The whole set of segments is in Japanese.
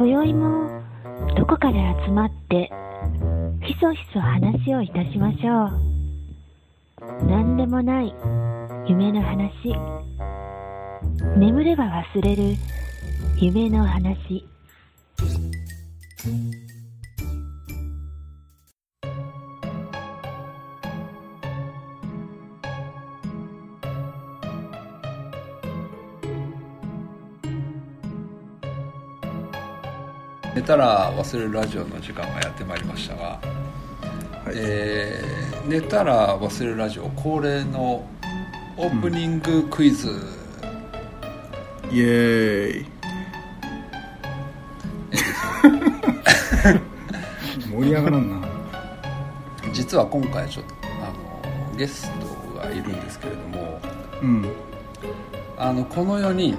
今宵もどこかで集まってひそひそ話をいたしましょう。何でもない夢の話。眠れば忘れる夢の話。寝たら忘れるラジオの時間がやってまいりましたが、えー寝たら忘れるラジオ恒例のオープニングクイズ、イエーイ。盛り上がらんな。実は今回ちょっとあのゲストがいるんですけれどもうん。あのこの4人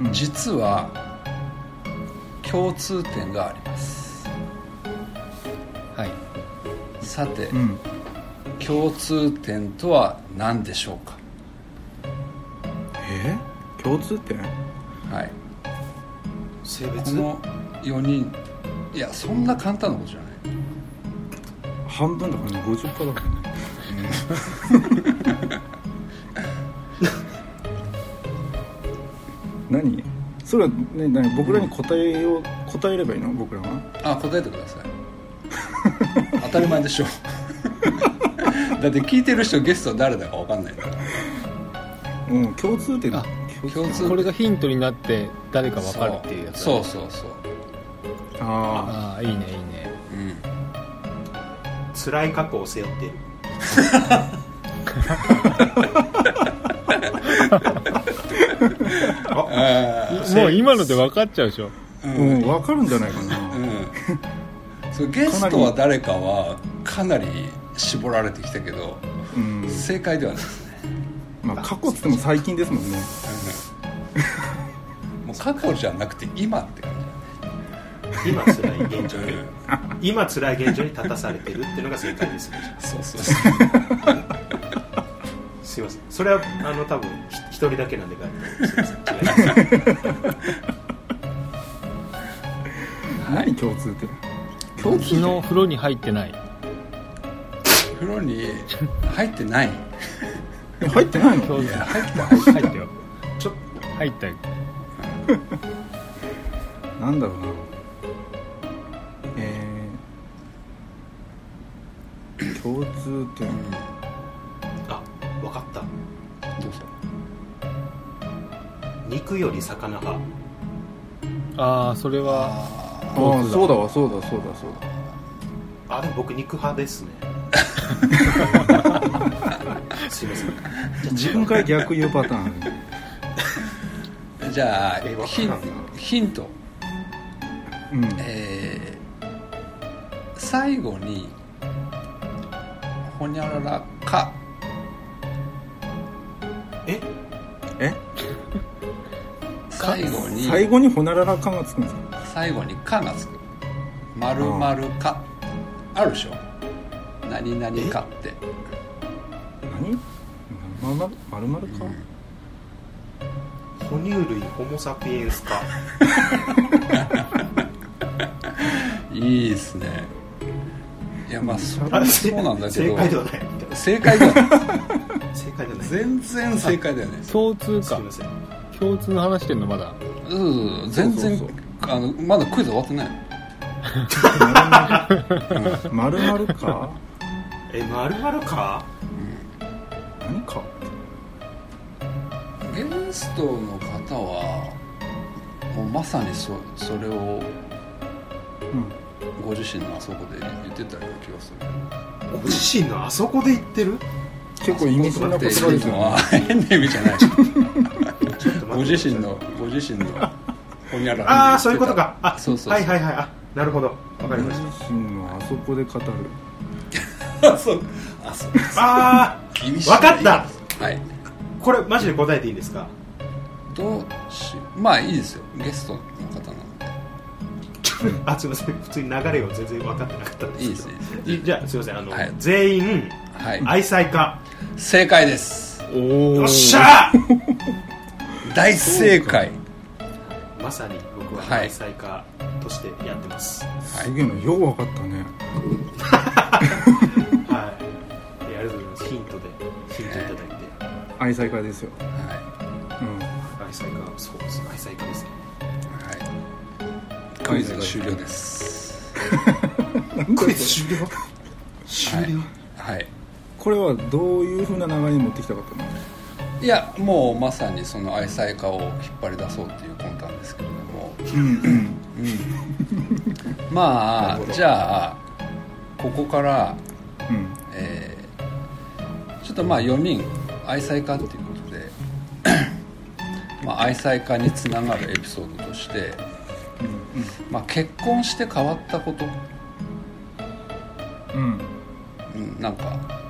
うん。実は共通点があります。はい。さて、うん。共通点とは何でしょうか？え？共通点？はい。性別？この4人いやそんな簡単なことじゃない。半分だからね50%だからね。何？それは、ね、何僕らに答えを答えればいいの？僕らは？あ答えてください。当たり前でしょ。だって聞いてる人ゲスト誰だか分かんないんだから。うん共通点。あ共通これがヒントになって誰か分かるっていうやつそうそうそう。あああいいねいいね。そううん。辛い過去を背負っている あ もう今ので分かっちゃうでしょ。あうん。分かるんじゃないかな。うん。そうゲストは誰かはかなり絞られてきたけどうん。正解ではない。ですねまあ過去っつっても最近ですもんね。うん。もう過去じゃなくて今って感今辛い現状に。今辛い現状に立たされてるっていうのが正解です。ねじそうそうそうすいません。それはあの多分ひ一人だけなんですいません。違います何共通点？共通昨日風呂に入ってない。風呂に入ってない？点入ってないの？共通入った入った入ったよ。ちょ入ったよ。なんだろうな。えー、共通点かった。どうぞ肉より魚派。ああそれはああそうだわそうだそうだそうだ。あでも僕肉派ですね。すいません。自分から逆言うパターン。じゃあヒンヒント。うん。えー最後にほにゃらら最後に最後にほならら感がつくんですか？最後に「か」がつく「まるまるか」あるでしょ？何々かって。何？まるまる？まるまるか、哺乳類ホモ・サピエンスか。いいですね。いやまあそれあはそうなんだけど。正解ではない。正解ではない。正解ではない。全然正解だよね共通か。すいません共通の話してんのまだ？うん全然そうあのまだクイズ終わってない。まるまるか？えまるまるか何か？ゲストの方はもうまさにそそれをうんご自身のあそこで言ってたような気がする。ご自身のあそこで言ってる？結構意味深な言葉ですよのはね変な意味じゃないご自身のご自身のほにゃらら。ああそういうことか。あそうそうそう。はいはいはい。あなるほど。わかりまし自身のあそこで語る。あそう。あそう。たあ厳しい。わかった。はい。あこれマジで答えていいんですか？どうしまあいいですよ。ゲストの方なの あすいません。普通に流れを全然分かってなかったんですけど。いいですね。いじゃあすいません。あの、はい。全員ではい。愛妻家。正解です。およっしゃ大正解。まさに僕ははい。愛妻家としてやってます。はいすげえなよう分かったね。はい。でありがとうございます。ヒントでヒントいただいて。愛妻家ですよ。はうん。愛妻家そうです。愛妻家ですね。い。はい。クイズ終了。ですクイズ終了。終了はい。これはどういうふうな流れに持ってきたかったの？いやもうまさにその愛妻家を引っ張り出そうっていう魂胆ですけれども、うん。うん。うん、まあじゃあここから、うん。えーちょっとまあ4人愛妻家っていうことでまあ愛妻家につながるエピソードとして、まあ、結婚して変わったこと、うんうん。うん、なんか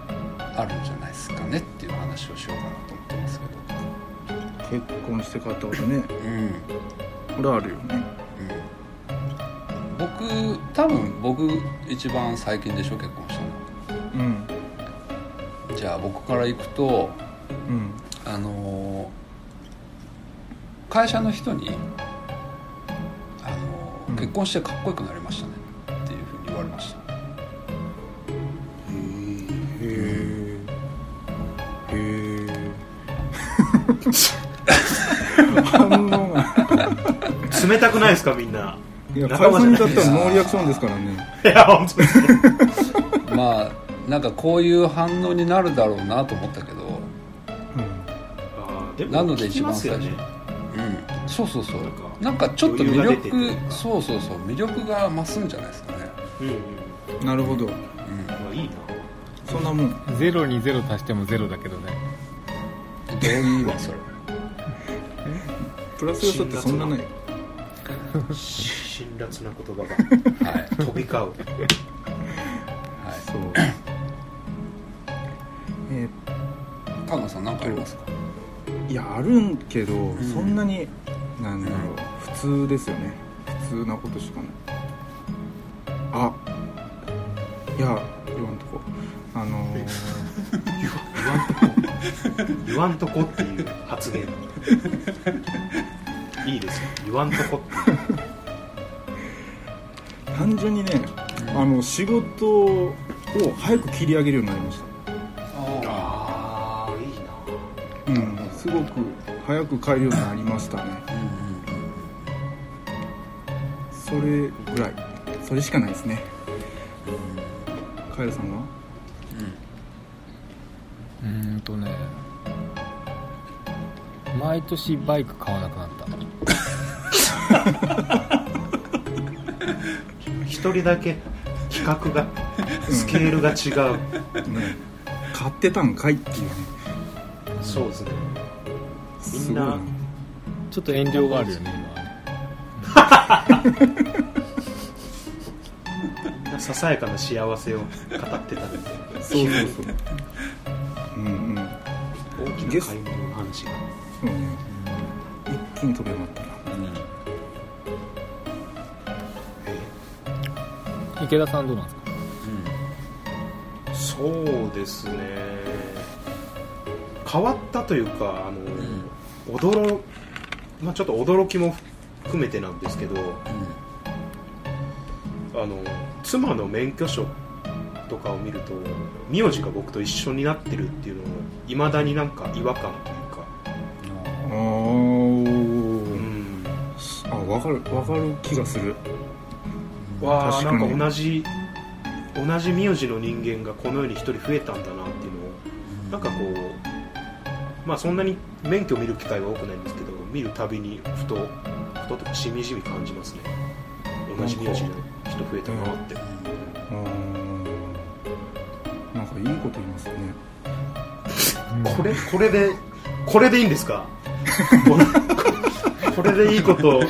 あるんじゃないですかねっていう話をしようかなと思ってますけ結婚して変わったことね。ど、うん。これあるよね。僕多分僕一番最近でしょ結婚したの。うん。じゃあ僕から行くとうん。あのー会社の人に、あの結婚してかっこよくなりましたね反応が冷たくないですかみんな。いや仲間じゃない。会社にだったらノーリアクションですからね。いや本当ですねまあなんかこういう反応になるだろうなと思ったけど、あーでもなので聞きますよね。一番うん、そうそうそう。なんかなんかちょっと魅余裕が出てという力かそうそうそう魅力が増すんじゃないですかね、うんうんうん。なるほど。うん、まあいいな。そんなもん。ゼロにゼロ足してもゼロだけどねどういう意味それ。プラス要素ってそんなない。辛辣な言葉が。はい、飛び交う。はい。そう。え菅野さん何かありますか？ーいやあるんけど、ん。そんなになんだろう普通ですよね。普通なことしかない。あいや言わんとこ。あのー言わんとこっていう発言。いいですよ。言わんとこって単純にね、あの仕事を早く切り上げるようになりました。ああいいな。うん。すごく早く帰るようになりましたね。それぐらい。それしかないですね。カエルさんは？うーんとね毎年バイク買わなくなった。一人だけ企画がスケールが違う、ね。買ってたんかいっていうね。そうですね。みんな。ちょっと遠慮があるよねみんなささやかな幸せを語ってたんでそうそうそう大きな買い物の話が。そうね一気に飛び上がったな。池田さんどうなんですか？そうですね。変わったというかあの、驚まあ、ちょっと驚きも含めてなんですけどあの妻の免許証とかを見ると名字が僕と一緒になってるっていうのをいまだになんか違和感というか。あうあ分かる分かる気がする。わあなん確か同じ同じ名字の人間がこの世に一人増えたんだなっていうのをなんかこうまあそんなに免許を見る機会は多くないんですけど見るたびにふとふととかしみじみ感じますね。同じ名字の人増えたなっていいこと言いますね。これこれでこれでいいんですか？これでいいこと。を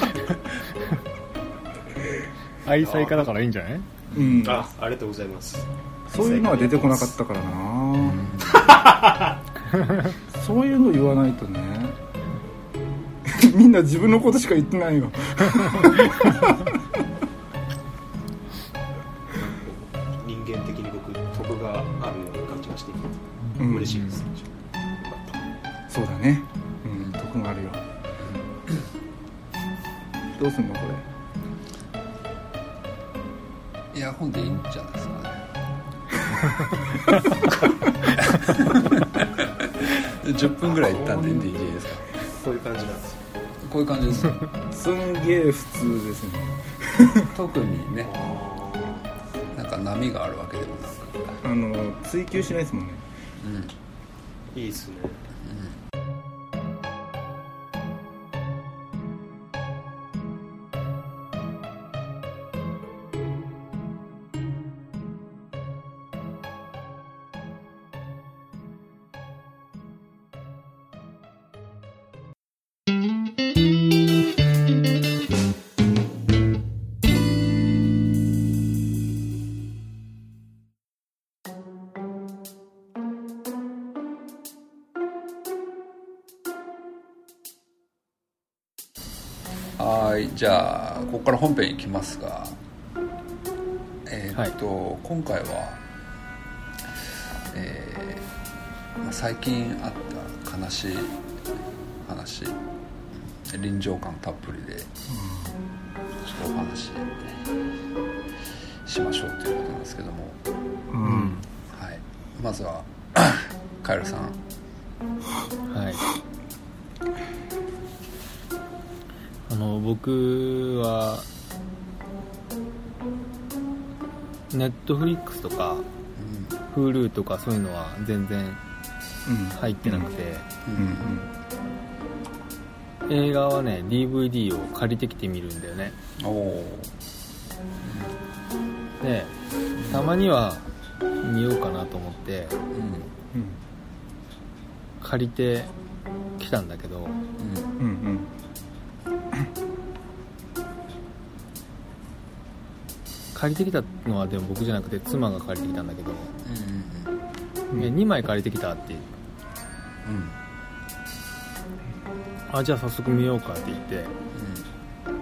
愛妻家だからいいんじゃない？うん。あありがとうございます。そういうのは出てこなかったからな。そういうの言わないとね。みんな自分のことしか言ってないよ嬉しいです、よかった。そうだね。うん得があるよ。どうすんのこれ？ヤホンでいいんじゃないですかね。10分ぐらい行ったんでいいんでいいですか。こういう感じなんですよ。こういう感じです。ねすんげえ普通ですね。特にねなんか波があるわけでもなく。あの追求しないですもんねうん。いいっすねじゃあここから本編いきますがえーっと、今回は、えーまあ、最近あった悲しい話臨場感たっぷりでちょっとお話しましょうということなんですけども、うん。はい、まずは カエルさん。はい僕はネットフリックスとか Hulu とかそういうのは全然うん入ってなくて、うんうん映画はね DVD を借りてきて見るんだよね。でたまには見ようかなと思って借りてきたんだけど。うん。うん借りてきたのはでも僕じゃなくて妻が借りてきたんだけど、うんで2枚借りてきたってう。ん。あじゃあ早速見ようかって言って。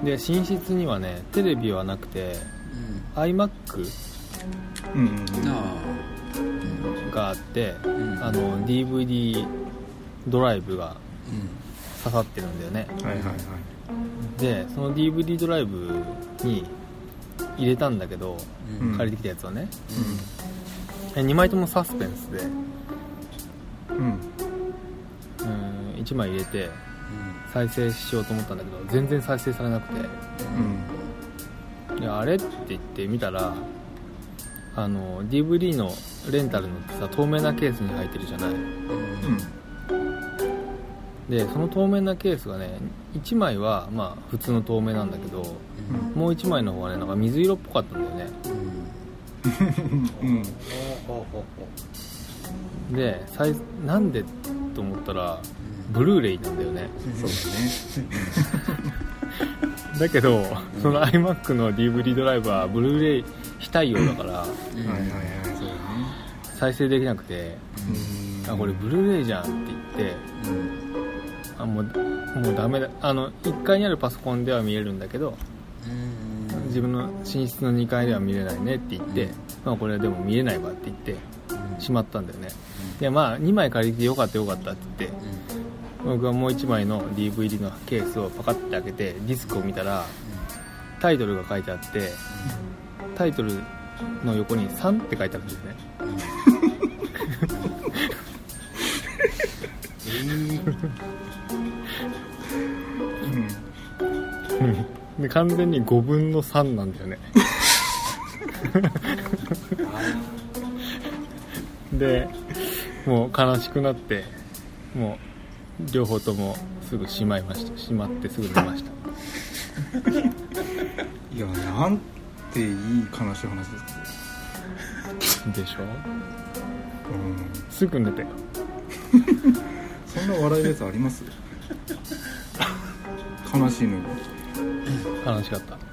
で寝室にはねテレビはなくて iMac うんうんうん。があってうん。あの DVD ドライブがうん。刺さってるんだよね。はいはいはい。でその DVD ドライブに入れたんだけど、うん。借りてきたやつはね。2枚ともサスペンスで。うん。うん1枚入れて再生しようと思ったんだけど全然再生されなくて。うん。いやあれって言って見たらあの DVD のレンタルのってさ透明なケースに入ってるじゃない。うんでその透明なケースがね1枚はまあ普通の透明なんだけどもう1枚の方はねなんか水色っぽかったんだよね。うん。ほうほうほうでさいなんでと思ったらブルーレイなんだよね。そうだね。だけどその iMac の DVD ドライブはブルーレイ非対応だから再生できなくてうん。あこれブルーレイじゃんって言ってあもうもうダメだ。あの1階にあるパソコンでは見れるんだけど自分の寝室の2階では見れないねって言って、まあ、これはでも見れないわって言ってしまったんだよね。でまあ2枚借りてよかったよかったって言って僕はもう1枚の DVD のケースをパカッて開けてディスクを見たらタイトルが書いてあってタイトルの横に3って書いてあるんですね で完全に5分の3なんだよね。でもう悲しくなってもう両方ともすぐしまいました。しまってすぐ寝ました。いやなんていい悲しい話ですでしょ？うん。すぐ寝たよ。そんな笑えるやつあります？悲しいのに悲しかった。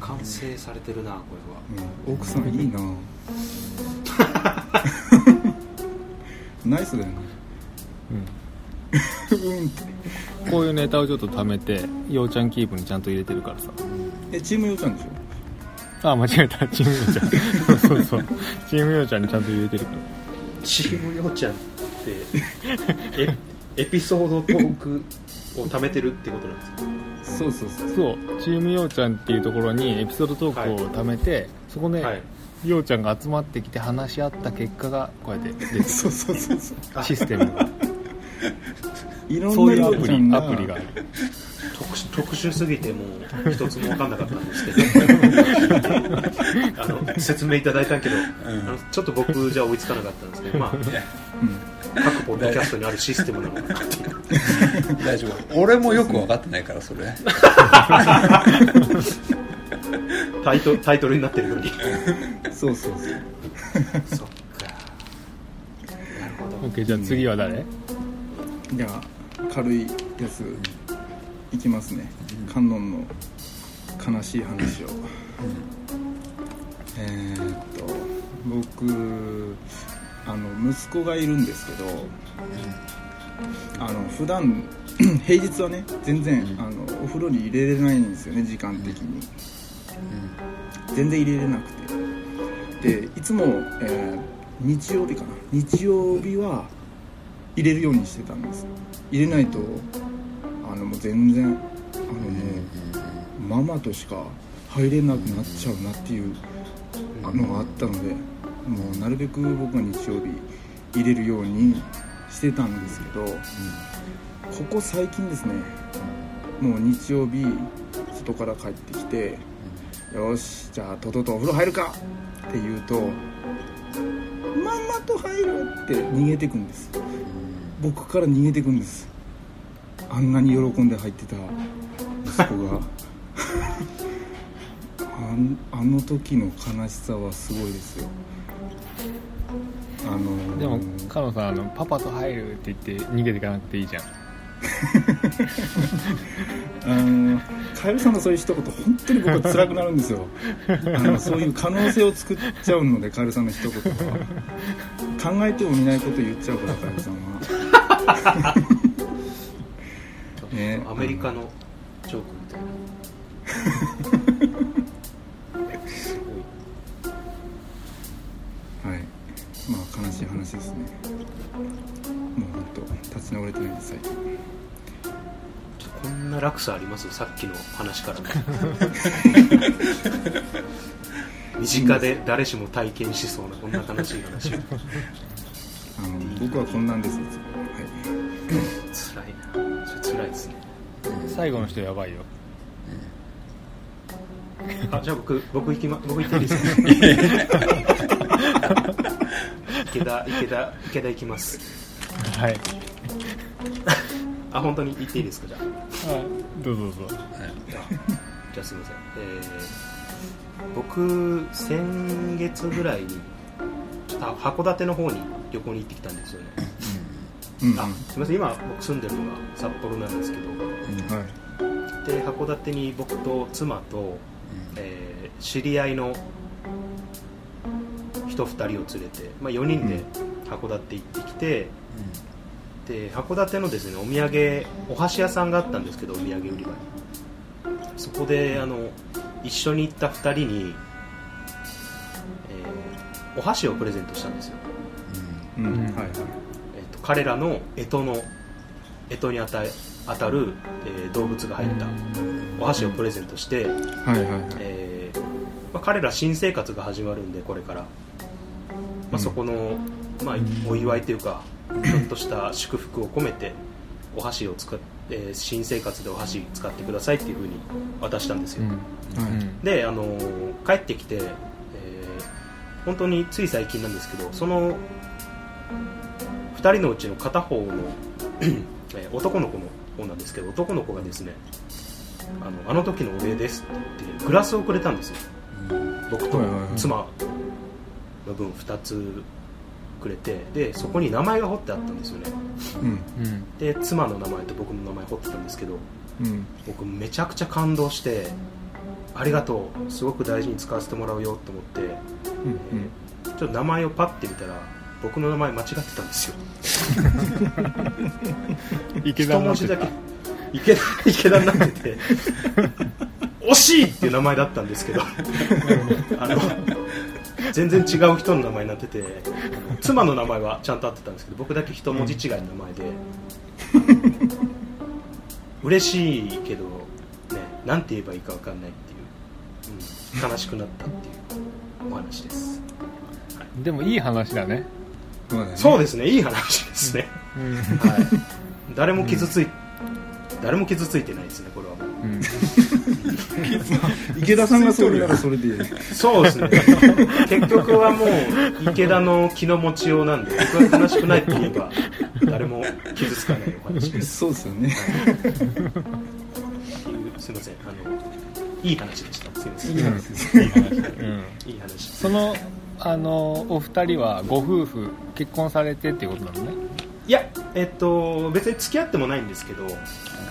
完成されてるなこうん。奥さんいいな。ナイスだよね。うん。こういうネタをちょっと貯めてようちゃんキープにちゃんと入れてるからさ。えチームようちゃんでしょ？あ間違えた。チームようちゃん。そうそうそう。チームようちゃんにちゃんと入れてるかられチームようちゃんってえエピソードトークを貯めてるってことなんですかそうそうそう。そう。チームようちゃんっていうところにエピソードトークを貯めて、そこで、はい。ようちゃんが集まってきて話し合った結果がこうやって出てる。そうそうそうそう。あシステムが。いろんなアプリアプリが。ある特殊特殊すぎてもう一つも分かんなかったんですけど。あの説明いただいたけど、あのちょっと僕じゃ追いつかなかったんですけど、まあ、各ポッドキャストにあるシステムなのかな。っていう大丈夫。俺もよく分かってないからそれ。タイトタイトルになってるように。そうそうそう。そっか。なるほど OK じゃあ次は誰、じゃあ軽いやつ。いきますね。観音の悲しい話を、えーっと僕あの息子がいるんですけどあの普段 平日はね全然あのお風呂に入れれないんですよね時間的に。全然入れれなくて。でいつも、えー日曜日かな。日曜日は入れるようにしてたんです。入れないとあのもう全然あのもうママとしか入れなくなっちゃうなっていうあのがあったのでもうなるべく僕は日曜日入れるようにしてたんですけど、ここ最近ですねもう日曜日外から帰ってきてよしじゃあとととお風呂入るかって言うとママと入るって逃げてくんです。僕から逃げてくんです。あんなに喜んで入ってた息子が。あの時の悲しさはすごいですよ。あのーでもカノさんあのパパと入るって言って逃げていかなくていいじゃん。あのカエルさんのそういう一言本当に僕は辛くなるんですよ。あのそういう可能性を作っちゃうのでカエルさんの一言は。考えてもみないこと言っちゃうからカエルさんは。ね。アメリカのジョークみたいな話ですね。もう本当立ち直れてないです最近。こんな落差あります？さっきの話から。身近で誰しも体験しそうなこんな悲しい話。あの僕はこんなんですいつもはい。辛いな。それ辛いですね。最後の人やばいよ。あじゃあ僕僕行きま僕行っていいですか？池田池田池田行きます。はい。あ本当に行っていいですか？じゃあ。あどうぞどうぞ。じゃあすみません、えー僕先月ぐらいにちょっと函館の方に旅行に行ってきたんですよね、うん。うん。あすみません。今僕住んでるのが札幌なんですけど。はい。で函館に僕と妻と、えー知り合いの人2人を連れて、まあ、4人で函館行ってきて、で函館のですねお土産お箸屋さんがあったんですけどお土産売り場に。そこであの一緒に行った2人に、えーお箸をプレゼントしたんですよ、うん。うん。はいはい。えーと彼らの干支の干支に当た当たる、えー動物が入ったお箸をプレゼントして、はいはいはい。えーまあ、彼ら新生活が始まるんでこれから、まあ、うん。そこの、まあ、お祝いというかちょっとした祝福を込めてお箸を使って、えー新生活でお箸使ってくださいっていうふうに渡したんですよ、で、あのー帰ってきて、えー本当につい最近なんですけどその2人のうちの片方の、えー男の子の方なんですけど男の子がですねあのあの時のお礼ですってグラスをくれたんですよ。僕と妻の分2つくれてでそこに名前が彫ってあったんですよね。うん。うん。で妻の名前と僕の名前彫ってたんですけどうん。僕めちゃくちゃ感動してありがとうすごく大事に使わせてもらうよと思ってうんちょっと名前をパッて見たら僕の名前間違ってたんですよ。池田一文字だけ。池田池田になってて 惜しいっていう名前だったんですけど。あの全然違う人の名前になってて妻の名前はちゃんと合ってたんですけど僕だけ一文字違いの名前で。嬉しいけどねなんて言えばいいか分かんないっていう、うん、悲しくなったっていうお話です。でもいい話だね。そうだね。そうですねいい話ですね、うん、はい、誰も傷つい、誰も傷ついてないですねこれはもう。うん、池田さんがそれならそれでそうですね。結局はもう池田の気の持ちようなんで僕は悲しくないって言えば誰も傷つかないお話です。そうですよね。すいません。あのいい話でした。すいません。いい話です。うん、いい話そのあのお二人はご夫婦結婚されてっていうことなのね。いやえっと別に付き合ってもないんですけど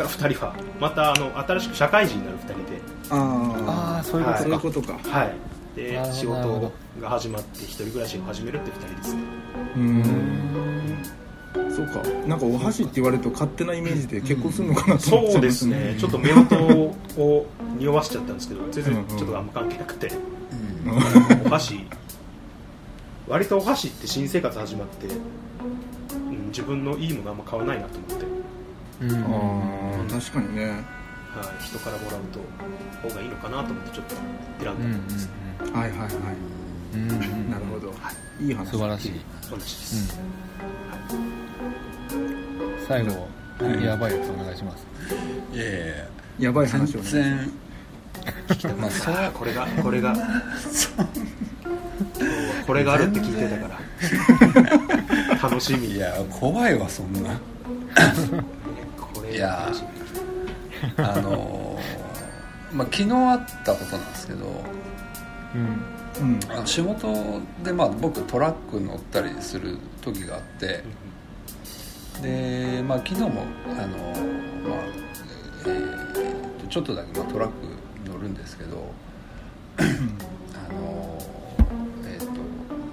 2人はまたあの新しく社会人になる2人で。あああそういうあことか、はい。で仕事が始まって一人暮らしを始めるって2人ですね。うーん。そうか。なんかお箸って言われると勝手なイメージで結婚するのかなと思っちゃいまそうですね。ちょっと夫婦を匂わしちゃったんですけど全然ちょっとあんま関係なくて。うん。お箸。割とお箸って新生活始まって、うん、自分のいいものあんま買わないなと思って、うん。ああ確かにねはい、人からもらうと方がいいのかなと思ってちょっと選うんんだんです、はいはいはい。うん。うんうんなるほど。いい。話素晴らしい、そうです、うん、最後、やばいやつお願いします。いやいやいややばい話を全ね然まあそう。あーこれがこれが。これがあるって聞いてたから。楽しみ。いや怖いわそんな いやあのーまあ昨日あったことなんですけどうん。うん。仕事でまあ僕トラック乗ったりする時があってでまあ昨日もあのまあえーとちょっとだけまあトラック乗るんですけどあのえっ、と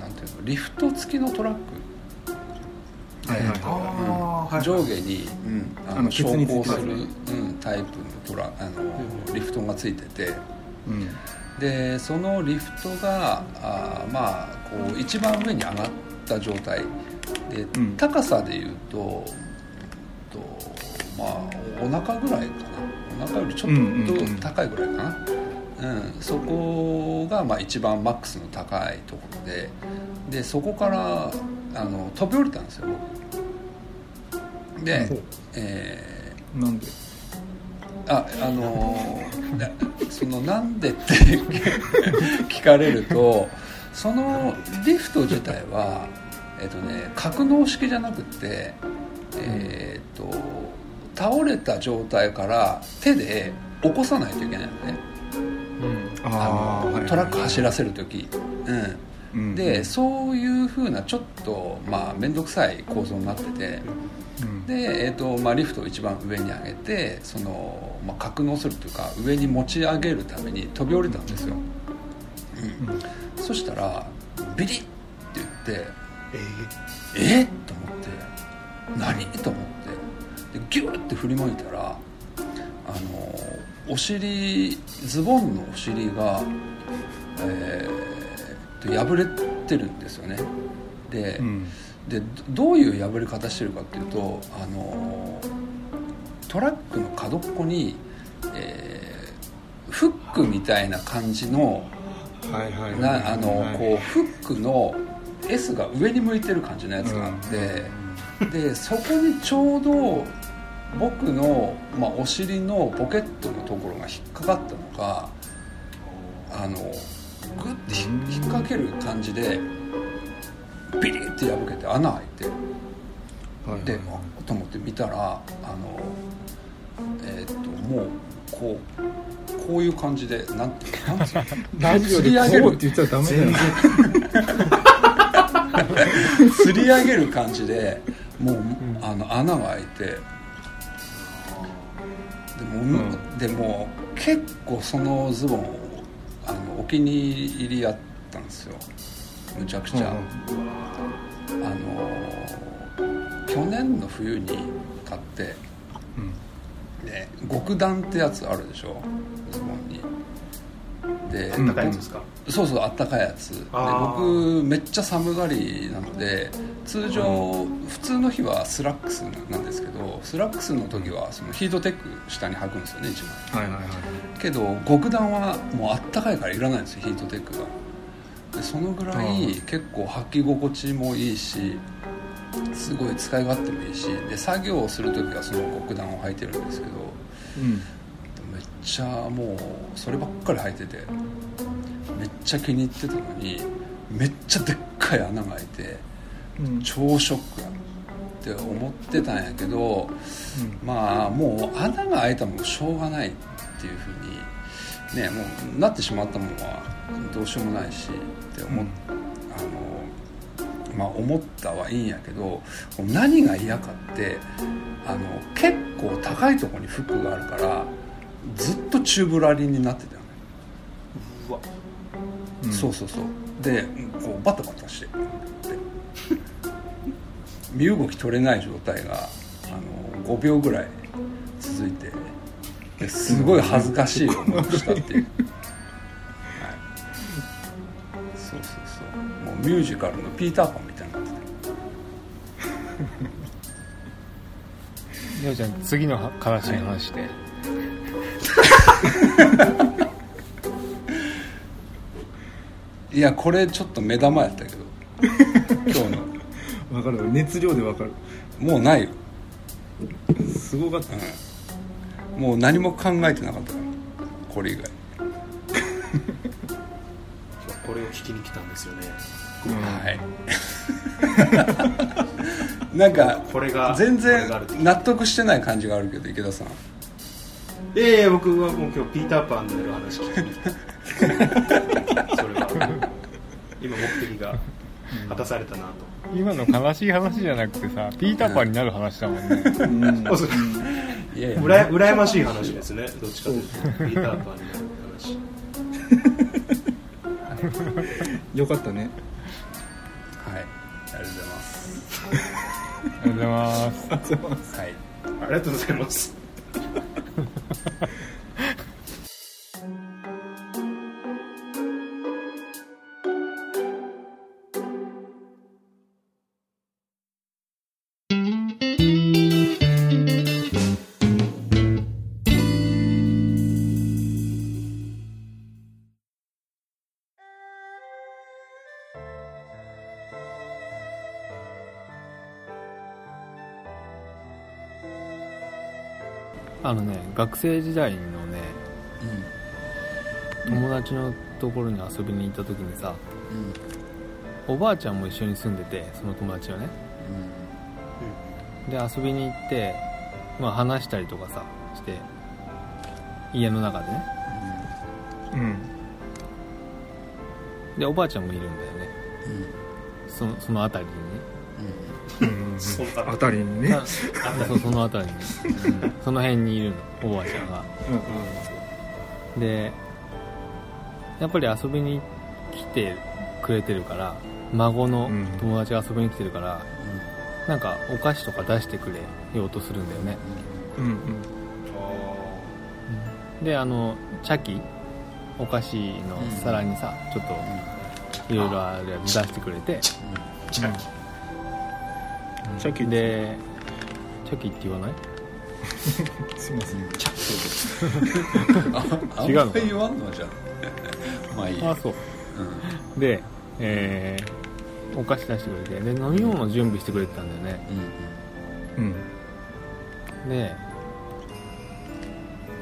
なんていうのリフト付きのトラック上下に、うん、ああのの昇降する、タイプのトラあのリフトがついてて。でそのリフトがあーまあこう一番上に上がった状態。で、うん。高さでいうととまあお腹ぐらいかな。お腹よりちょっと高いぐらいかな、うん。そこがまあ一番マックスの高いところで。でそこからあの飛び降りたんですよ僕。でえなんで？ーああのーなそのなんでって聞かれるとそのリフト自体はえっ、とね格納式じゃなくてえっ、と倒れた状態から手で起こさないといけないのね。うん。あのトラック走らせる時、うんうんでそういうふうなちょっとまあ面倒くさい構造になってて。うん。で、えーとまあ、リフトを一番上に上げてその、まあ、格納するというか上に持ち上げるために飛び降りたんですよ、うん。そしたらビリッって言ってええっと思って何？と思って。でギューって振り向いたらあのお尻ズボンのお尻が、えー、と破れてるんですよね。で,、うん。でどどういう破れ方してるかっていうとあのトラックの角っこに、えーフックみたいな感じのフックの S が上に向いてる感じのやつがあって、でそこにちょうど僕の、まあ、お尻のポケットのところが引っかかったのかあのグッてひ引っ掛ける感じでビリッて破けて穴開いてはいはい。であと思って見たらあのえーっともうこうこういう感じでなんてなんていうの ラジオでこうって言っちゃダメだよ。吊 り上げる感じでもう、あの穴が開いて。でも,、ん。でも結構そのズボンをお気に入りやったんですよ。むちゃくちゃ、あの去年の冬に買ってうん。で極暖ってやつあるでしょ。ズボンにでうん高いやつですか、そうそうあったかいやつ。で僕めっちゃ寒がりなので通常、普通の日はスラックスなんですけどどスラックスの時はそのヒートテック下に履くんですよね一枚。はいはいはいけど極暖はもうあったかいからいらないんですよヒートテックが。でそのぐらい結構履き心地もいいしすごい使い勝手もいいしで作業をする時はその極暖を履いてるんですけどうんちゃもうそればっかり履いててめっちゃ気に入ってたのにめっちゃでっかい穴が開いてうん。超ショックやって思ってたんやけどまあもう穴が開いたもんしょうがないっていうふうにねもうなってしまったもんはどうしようもないしって思っ、あのまあ思ったはいいんやけど何が嫌かってあの結構高いところにフックがあるからずっとチューブラリンになってたよね、うわ。うん。そうそうそう。でこうバタバタして。で身動き取れない状態があの5秒ぐらい続いてですごい恥ずかしい思いをしたっていう、はい、そうそうそう。もうミュージカルのピーターパンみたいになってりょうちゃん次の悲しい話して、たいやこれちょっと目玉やったけど。今日の。わかる。熱量でわかる。もうないよ、すごかった。うん、もう何も考えてなかった。からこれ以外。これを聞きに来たんですよね。はい。なんかこれが全これ然があると納得してない感じがあるけど池田さんええ僕はもう今日ピーターパンのやる話聞きに来たそれは今目的が果たされたなと、今の悲しい話じゃなくてさピーターパンになる話だもんね。うん。ういやいや。うら羨ましい話ですね。どっちかというとピーターパンになる話。よかったね。はい。ありがとうございます。ありがとうございますあそうます。はい。ありがとうございます学生時代のね友達のところに遊びに行った時にさおばあちゃんも一緒に住んでてその友達はね。で遊びに行って、まあ、話したりとかさして家の中でね。うん。でおばあちゃんもいるんだよね。そのその辺りに。ねあたりにね。あそうその辺りに、うん。その辺にいるの。おばあちゃんがでやっぱり遊びに来てくれてるから孫のうん。友達が遊びに来てるから、なんかお菓子とか出してくれようとするんだよね。うんうん。であのチャキお菓子の皿にさ、ちょっといろいろあるやつ出してくれて。じゃあチャキでチャキって言わない？すいません。あ違うのあんまり言わんのじゃ。ん まあいいあそう。うん。で、えーお菓子出してくれて。で飲み物準備してくれてたんだよね。うんで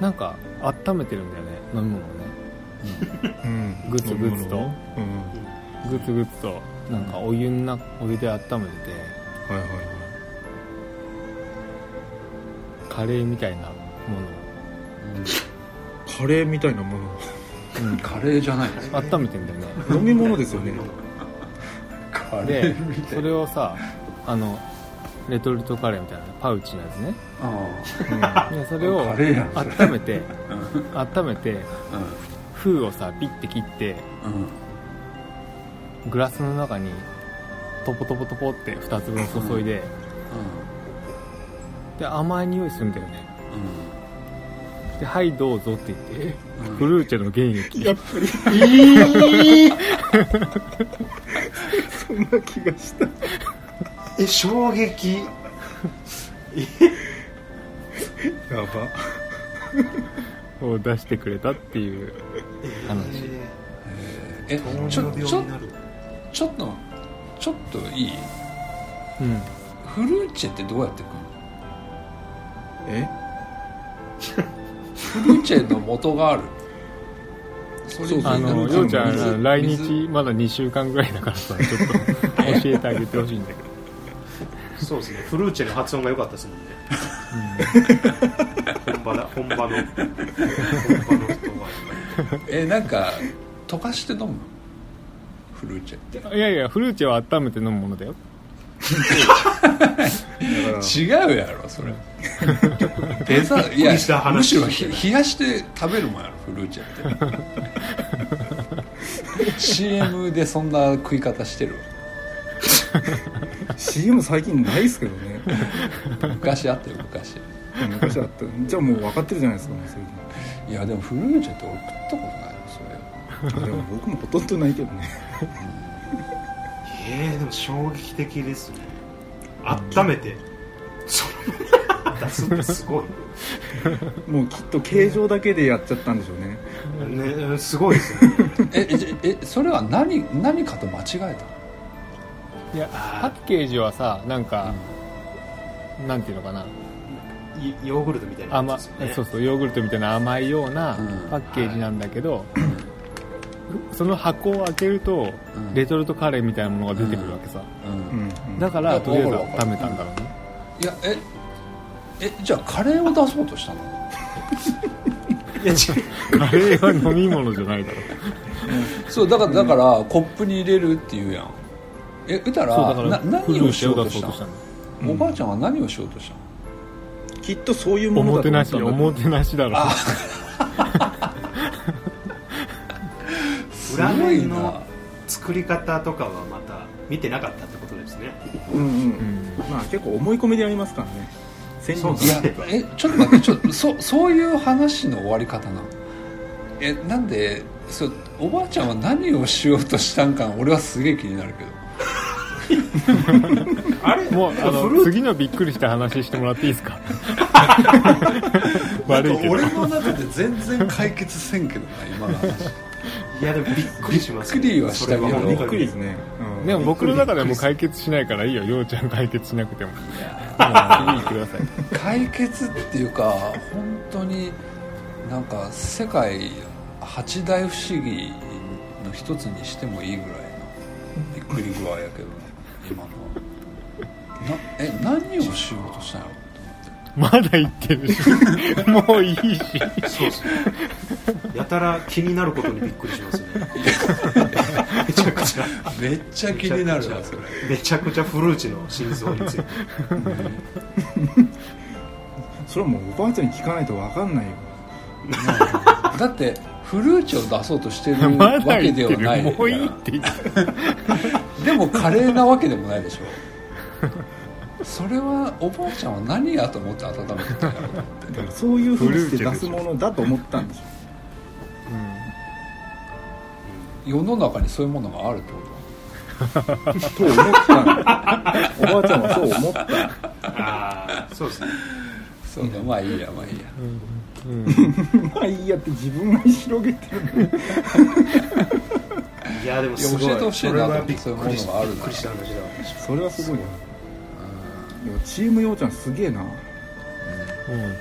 なんか温めてるんだよね。飲み物をね。うん。グツグツと。うん。グツグツと。なんかお湯なお湯で温めててはいはい。はいカレーみたいなもカレーみたいなもの。うん、カレーじゃない。温めてんだよね。飲み物ですよね。カレでー。みたいそれをさあのレトルトカレーみたいなパウチのやつね。あでそれをカレーやん。温めてあ温めて封をさピッて切ってうんうん。グラスの中にトポトポトポって2つ分注いで、で甘い匂いするんだよねで「はいどうぞ」って言って。うん。フルーチェの原液。やっぱり。そんな気がした。え衝撃。やば。を出してくれたっていう話。え糖ちょちょちょっとちょっといい？うん。フルーチェってどうやって食うの？え？フルーチェの元がある。そそうあの水ようちゃん来水。日まだ2週間ぐらいだからさちょっと教えてあげてほしいんだけど。そうですね。フルーチェの発音が良かったですもんね。本場だ本場の本場の人が。えなんか溶かして飲むフルーチェ。っていやいやフルーチェは温めて飲むものだよ。違うやろそれ。デザいびっくりしたや話むしろひ冷やして食べるもんやろフルーチェって。CM でそんな食い方してる CM 最近ないっすけどね。昔あったよ昔。昔あった。じゃあもう分かってるじゃないですかもうそれでいやでもフルーチェって俺食ったことないよそれ。でも僕もほとんどないけどねえー、でも衝撃的ですね。温めて。その 出すってすごい。もうきっと形状だけでやっちゃったんでしょうね。ねすごいですねええじえそれは何何かと間違えいやパッケージはさなんか、なんていうのかな。いヨーグルトみたいなね。そうそうヨーグルトみたいな甘いようなうん。パッケージなんだけど、その箱を開けると、うん。レトルトカレーみたいなものが出てくるわけさ、た、うん。うん。うん。だからとりあえずわかるわかる温めたんだろうね。いやええじゃあカレーを出そうとしたの？いや違う。カレーは飲み物じゃないだろそうだからだからコップに入れるっていうやん。えうたら何をしようとしたの？おばあちゃんは何をしようとしたの？きっとそういうおものだともてなし思ったんだおもてなしだろ裏すごいな。面の作り方とかはまた見てなかったってことですね。うんうん、うん。まあ結構思い込みでやりますからね。戦そういやえちょっと待ってちょっとそそういう話の終わり方なの？えなんでそうおばあちゃんは何をしようとしたんか俺はすげえ気になるけど。あれ？もうあの次のびっくりした話してもらっていいですか 悪いけど。俺の中で全然解決せんけどな今の話いやでもびっくりしますびっくりはしたけど。それはびっくりですね、うん。でも僕の中ではもう解決しないからいいよ。ようちゃん解決しなくても。もう次行ってください解決っていうか本当になんか世界八大不思議の一つにしてもいいぐらいのびっくり具合やけどね。今のは。なえ何をしようとしたんやろ？まだ言ってるし。もういいし。そうですねやたら気になることにびっくりしますね。めちゃくちゃ。めっちゃ気になるわそれめちゃくちゃフルーチェの真相について。それはもうおばあちゃんに聞かないと分かんないよ。だってフルーチェを出そうとしてるまわけではない。るもういいって言って。でもカレーなわけでもないでしょそれはおばあちゃんは何やと思って温めてたそういうふうにして出すものだと思ったんでしょ世の中にそういうものがあるってこと？と思ったのおばあちゃんはそう思った。ああそうですね。そうだまあいいやまあいいや。まあいいやって自分が広げてるいやでもすごい教えてほしいなそれはびっそういうもくりしのがあるなびっくりした話だわそれはすごいなでもチームようちゃんすげえな。うん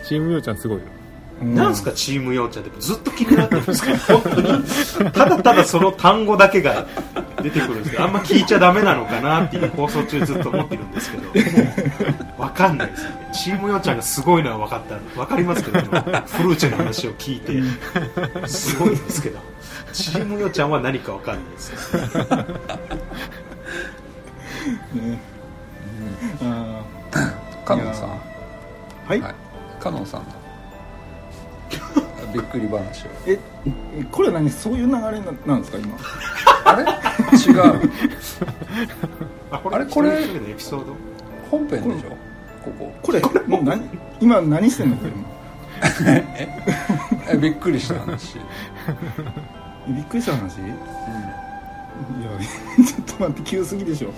チームようちゃんすごいよ。うん。なんすかチームようちゃんってずっと気になってるんですけど本当に。ただただその単語だけが出てくるんですけどあんま聞いちゃダメなのかなっていう放送中ずっと思ってるんですけど。分かんないですよね。チームようちゃんがすごいのは分かった。分かりますけどフルーチェの話を聞いて。すごいんですけど。チームようちゃんは何か分かんないです ね。あカノンさん。ーはい、はい。カノンさんの。びっくり話を。ええこれは何？そういう流れななんですか今？あれ？違う。あれこれ？本編でしょ？ここ。これもう何？今何してんのこれ？今 えびっくりした話。びっくりした話？いや ちょっと待って急すぎでしょ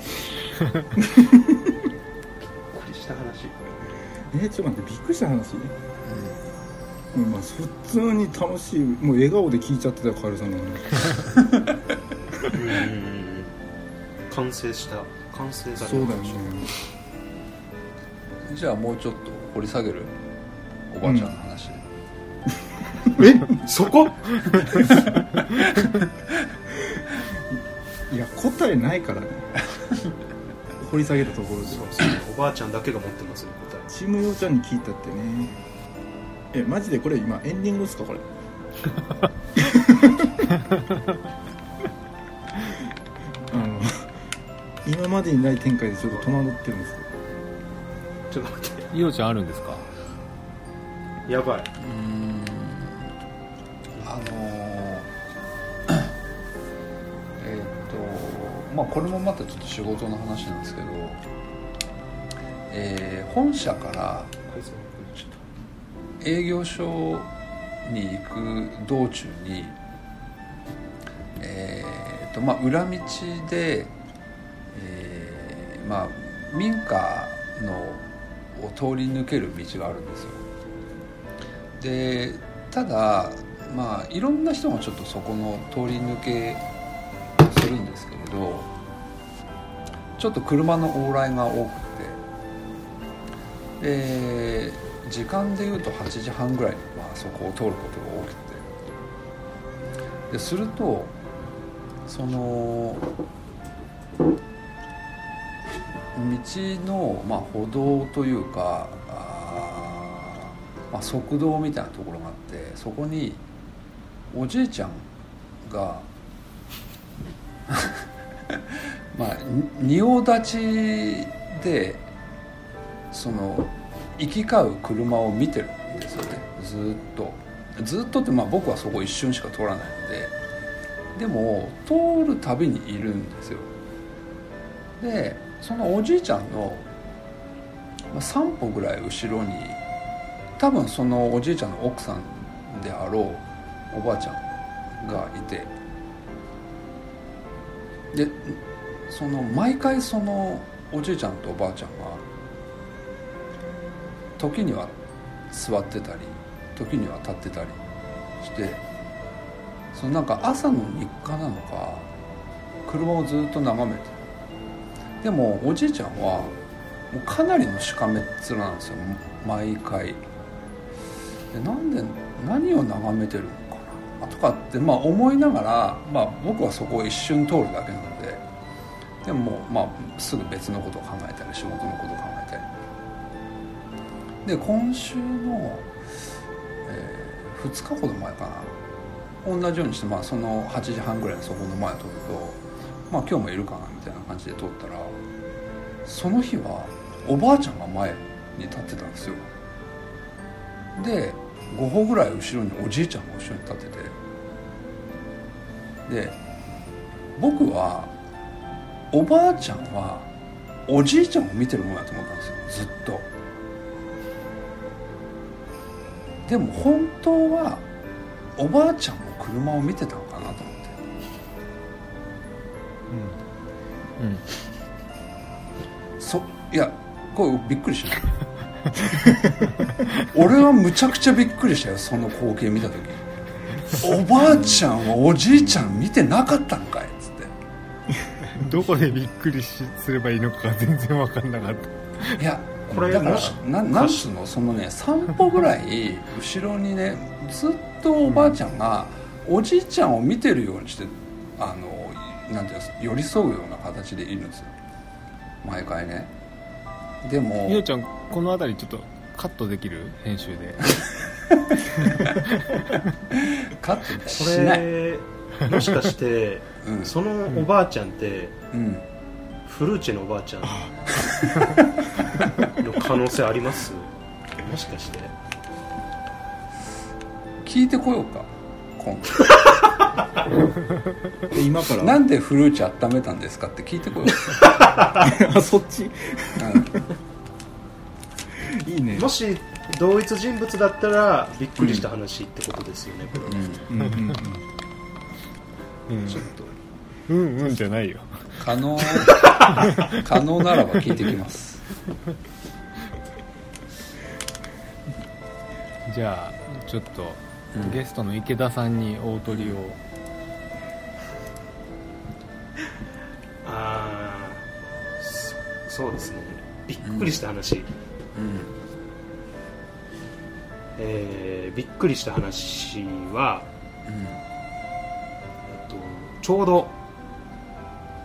えちょっと待ってびっくりした話。うんまあ普通に楽しいもう笑顔で聞いちゃってたよカエルさんの話うんうんうん。完成した完成されたそうだよねじゃあもうちょっと掘り下げる？おばあちゃんの話、え？そこ？いや答えないからね。掘り下げたところで。そうそう。おばあちゃんだけが持ってますよ。答えチームようちゃんに聞いたってね。えマジでこれ今エンディングですかこれ？あの今までにない展開でちょっと戸惑ってるんですけど。ちょっと待って。いおちゃんあるんですか？やばい。うん。あのー えーっとまあこれもまたちょっと仕事の話なんですけど、えー本社から営業所に行く道中にえーとまあ裏道で、えーまあ民家のを通り抜ける道があるんですよ。でただまあいろんな人がちょっとそこの通り抜けするんですけれどちょっと車の往来が多くてで時間でいうと8時半ぐらいに、まあ、そこを通ることが多くて。でするとその道の、まあ、歩道というかあ、まあ、側道みたいなところがあってそこにおじいちゃんが まあ仁王立ちでその行き交う車を見てるんですよね。ずっと。ずっとってまあ僕はそこ一瞬しか通らないので。でも通るたびにいるんですよ。でそのおじいちゃんの3歩ぐらい後ろに多分そのおじいちゃんの奥さんであろうおばあちゃんがいて。でその毎回そのおじいちゃんとおばあちゃんが時には座ってたり時には立ってたりしてそのなんか朝の日課なのか車をずっと眺めてでもおじいちゃんはもうかなりのしかめっ面なんですよ毎回。でなんで何を眺めてるのかな。とかってまあ思いながら、まあ、僕はそこを一瞬通るだけなのででも、まあ、すぐ別のことを考えたり仕事のことを考えたりで今週の、え2日ほど前かな。同じようにして、まあ、その8時半ぐらいにそこの前を通るとまあ今日もいるかなみたいな感じで通ったらその日はおばあちゃんが前に立ってたんですよ。で5歩ぐらい後ろにおじいちゃんが後ろに立ってて。で僕はおばあちゃんはおじいちゃんを見てるもんだと思ったんですよ。ずっと。でも本当はおばあちゃんも車を見てたのかなと思って。うん。そいやこれびっくりしない。俺はむちゃくちゃびっくりしたよその光景見た時。おばあちゃんはおじいちゃん見てなかったんかいっつって。どこでびっくりしすればいいのかが全然分かんなかった。いやこれだからもしななんつうの？そのね3歩ぐらい後ろにねずっとおばあちゃんがおじいちゃんを見てるようにしてあのなんていうんです寄り添うような形でいるんですよ。毎回ね。でもいおちゃんこの辺りちょっとカットできる編集で。カットこしない、れもしかしてうん。そのおばあちゃんってうん、フルーチェのおばあちゃん。の可能性あります？もしかして。聞いてこようか今 で今から？度なんでフルーチ温めたんですかって聞いてこよう あそっち？か、いいね。もし同一人物だったらびっくりした話ってことですよね、これうんうん、うん。うんうんうん。ちょっと。うんうんじゃないよ可能 可能ならば聞いてきます。じゃあちょっと、うんゲストの池田さんに大鳥を、ああそそうですね。びっくりした話、うん。えーびっくりした話は、うん。えっと、ちょうど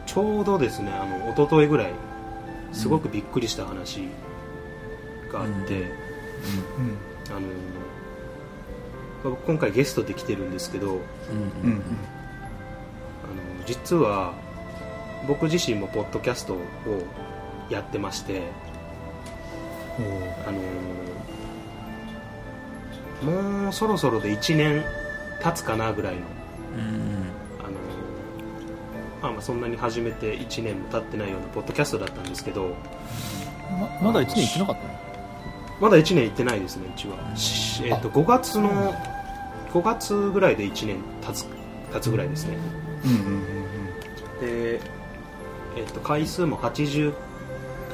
ちょうどですねあの一昨日ぐらいすごくびっくりした話があって、うん。あの僕今回ゲストで来てるんですけどあのうん。うん実は僕自身もポッドキャストをやってましてあのもうそろそろで1年経つかなぐらいのまあまあそんなに始めて1年も経ってないようなポッドキャストだったんですけどままだ1年行ってなかったの？まだ1年行ってないですねうちは、しえっと5月の5月ぐらいで1年経つ経つぐらいですね。うんうんで、えっと回数も 80,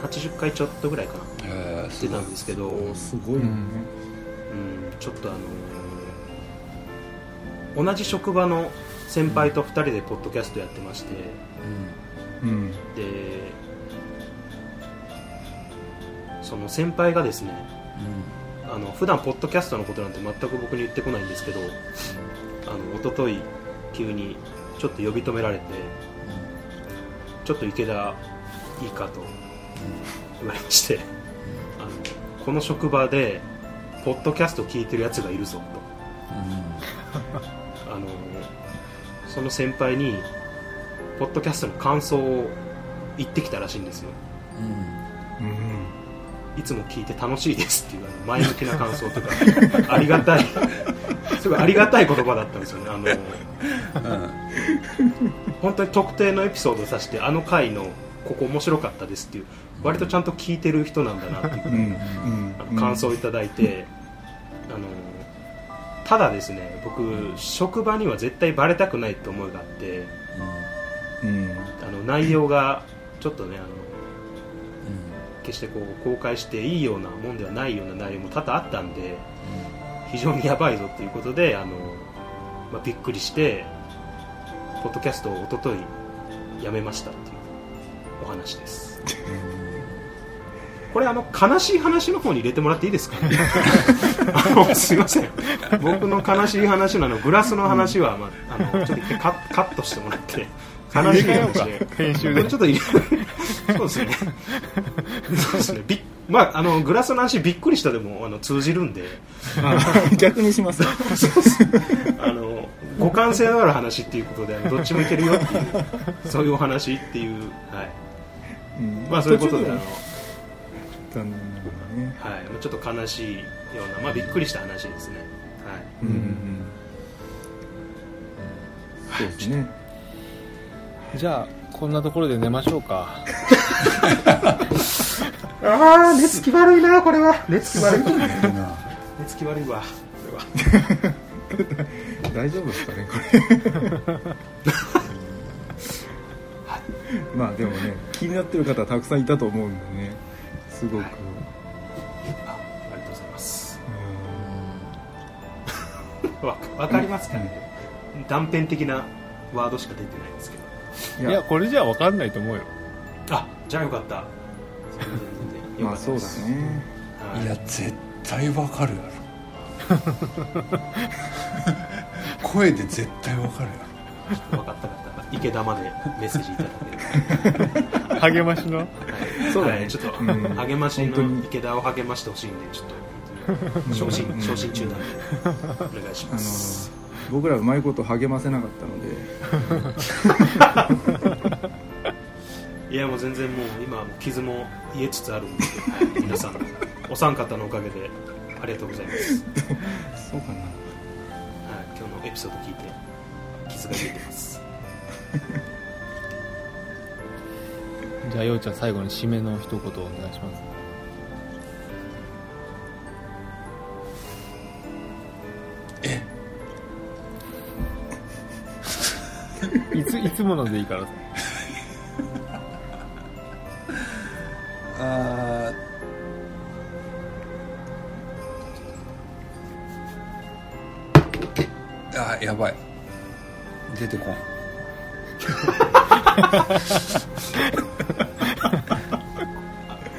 80回ちょっとぐらいかな。えーしてたんですけど、うんおすごい。ねうん、ちょっとあのー同じ職場の先輩と2人でポッドキャストやってまして。うん。でその先輩がですねあの普段ポッドキャストのことなんて全く僕に言ってこないんですけどあの一昨日急にちょっと呼び止められてちょっと池田いいかと言われましてあのこの職場でポッドキャスト聞いてるやつがいるぞとその先輩にポッドキャストの感想を言ってきたらしいんですよ。うん。うんいつも聞いて楽しいですっていう前向きな感想とか。ありがたい。すごいありがたい言葉だったんですよねあの本当に特定のエピソードを指してあの回のここ面白かったですっていう割とちゃんと聞いてる人なんだなっていう感想をいただいて、ただですね僕職場には絶対バレたくないって思いがあってうん。あの内容がちょっとねあの決してこう公開していいようなもんではないような内容も多々あったんで非常にやばいぞっていうことであの、まあ、びっくりしてポッドキャストを一昨日やめましたっていうお話です これあの悲しい話の方に入れてもらっていいですか？あのすいません。僕の悲しい話なのグラスの話は、まあ、あのちょっとカカットしてもらって。悲しい話で。編集で。ちょっとそうですね。そうですね。まああのグラスの話びっくりしたでもあの通じるんで。あ逆にします。あの互換性のある話っていうことであのどっちもいけるよっていうそういうお話っていうはい。うん。まあそういうことであの、はい、残念ながらね。まあちょっと悲しいようなまあびっくりした話ですね。はい。うんうんうん。そうですね。じゃあこんなところで寝ましょうか。ああ寝つき悪いなこれは。寝つき悪い寝つき悪いわ。これは。大丈夫ですかねこれ。まあでもね気になってる方たくさんいたと思うんでねすごく、はい。あありがとうございます。わわかりますかね、断片的なワードしか出てないんですけど。うんいやこれじゃ分かんないと思うよ。あじゃあよかった。まあそうだね。はい。いや絶対わかるやろ。声で絶対わかるや分かった方は池田までメッセージいただければ。励ましの？はい。そうだね。はい。ちょっと、うん。励ましの池田を励ましてほしいんでちょっと昇進昇進中なんでお願いしあのます僕らうまいこと励ませなかったので。いやもう全然もう今はもう傷も癒えつつあるんで、はい皆さん。お三方のおかげでありがとうございます、そうかな。はい、今日のエピソード聞いて傷が癒えてます。じゃあようちゃん最後に締めの一言お願いします。え？いついつものでいいからさ。ああやばい出てこん。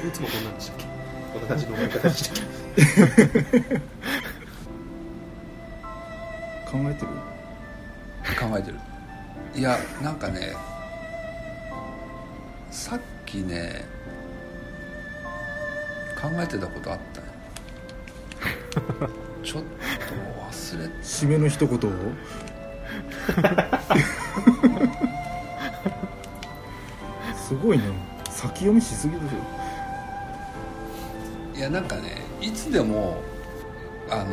いつもこんなんでしたっけこんな感じの思い方でしたっけ考えてる？考えてる。いやなんかねさっきね考えてたことあったね ちょっと忘れ締めの一言を？すごいね。先読みしすぎでしょ。いやなんかねいつでもあの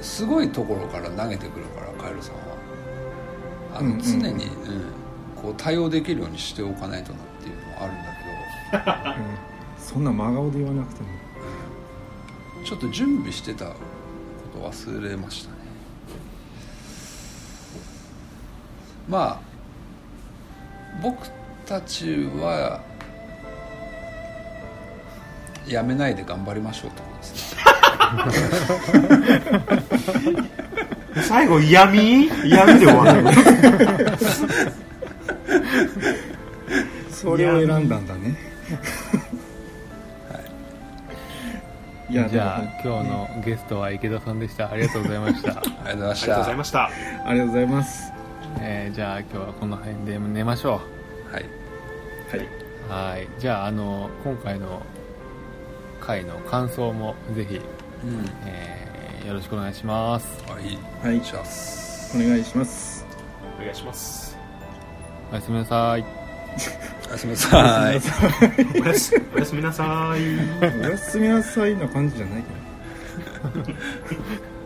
すごいところから投げてくるからカエルさんは。あの、うんうん。常に、うん、こう対応できるようにしておかないとなっていうのはあるんだけど。うん。そんな真顔で言わなくても。ちょっと準備してたこと忘れましたねまあ僕たちはやめないで頑張りましょうってことですね。最後嫌味嫌味で終わるの？それを選んだんだね。い。やじゃあ今日のゲストは池田さんでした。ありがとうございました、ありがとうございましありがとうございたました。ありがとうございますえーじゃあ今日はこの辺で寝ましょはい。はい、うはい。じゃああの今回の回の感想もぜひ、うん。えーよろしくお願いします。はい。はい。しますお願いします。お願いします。おやすみなさい。おやすみなさい。おやすおやすみなさい。おやすみなさいな感じじゃないから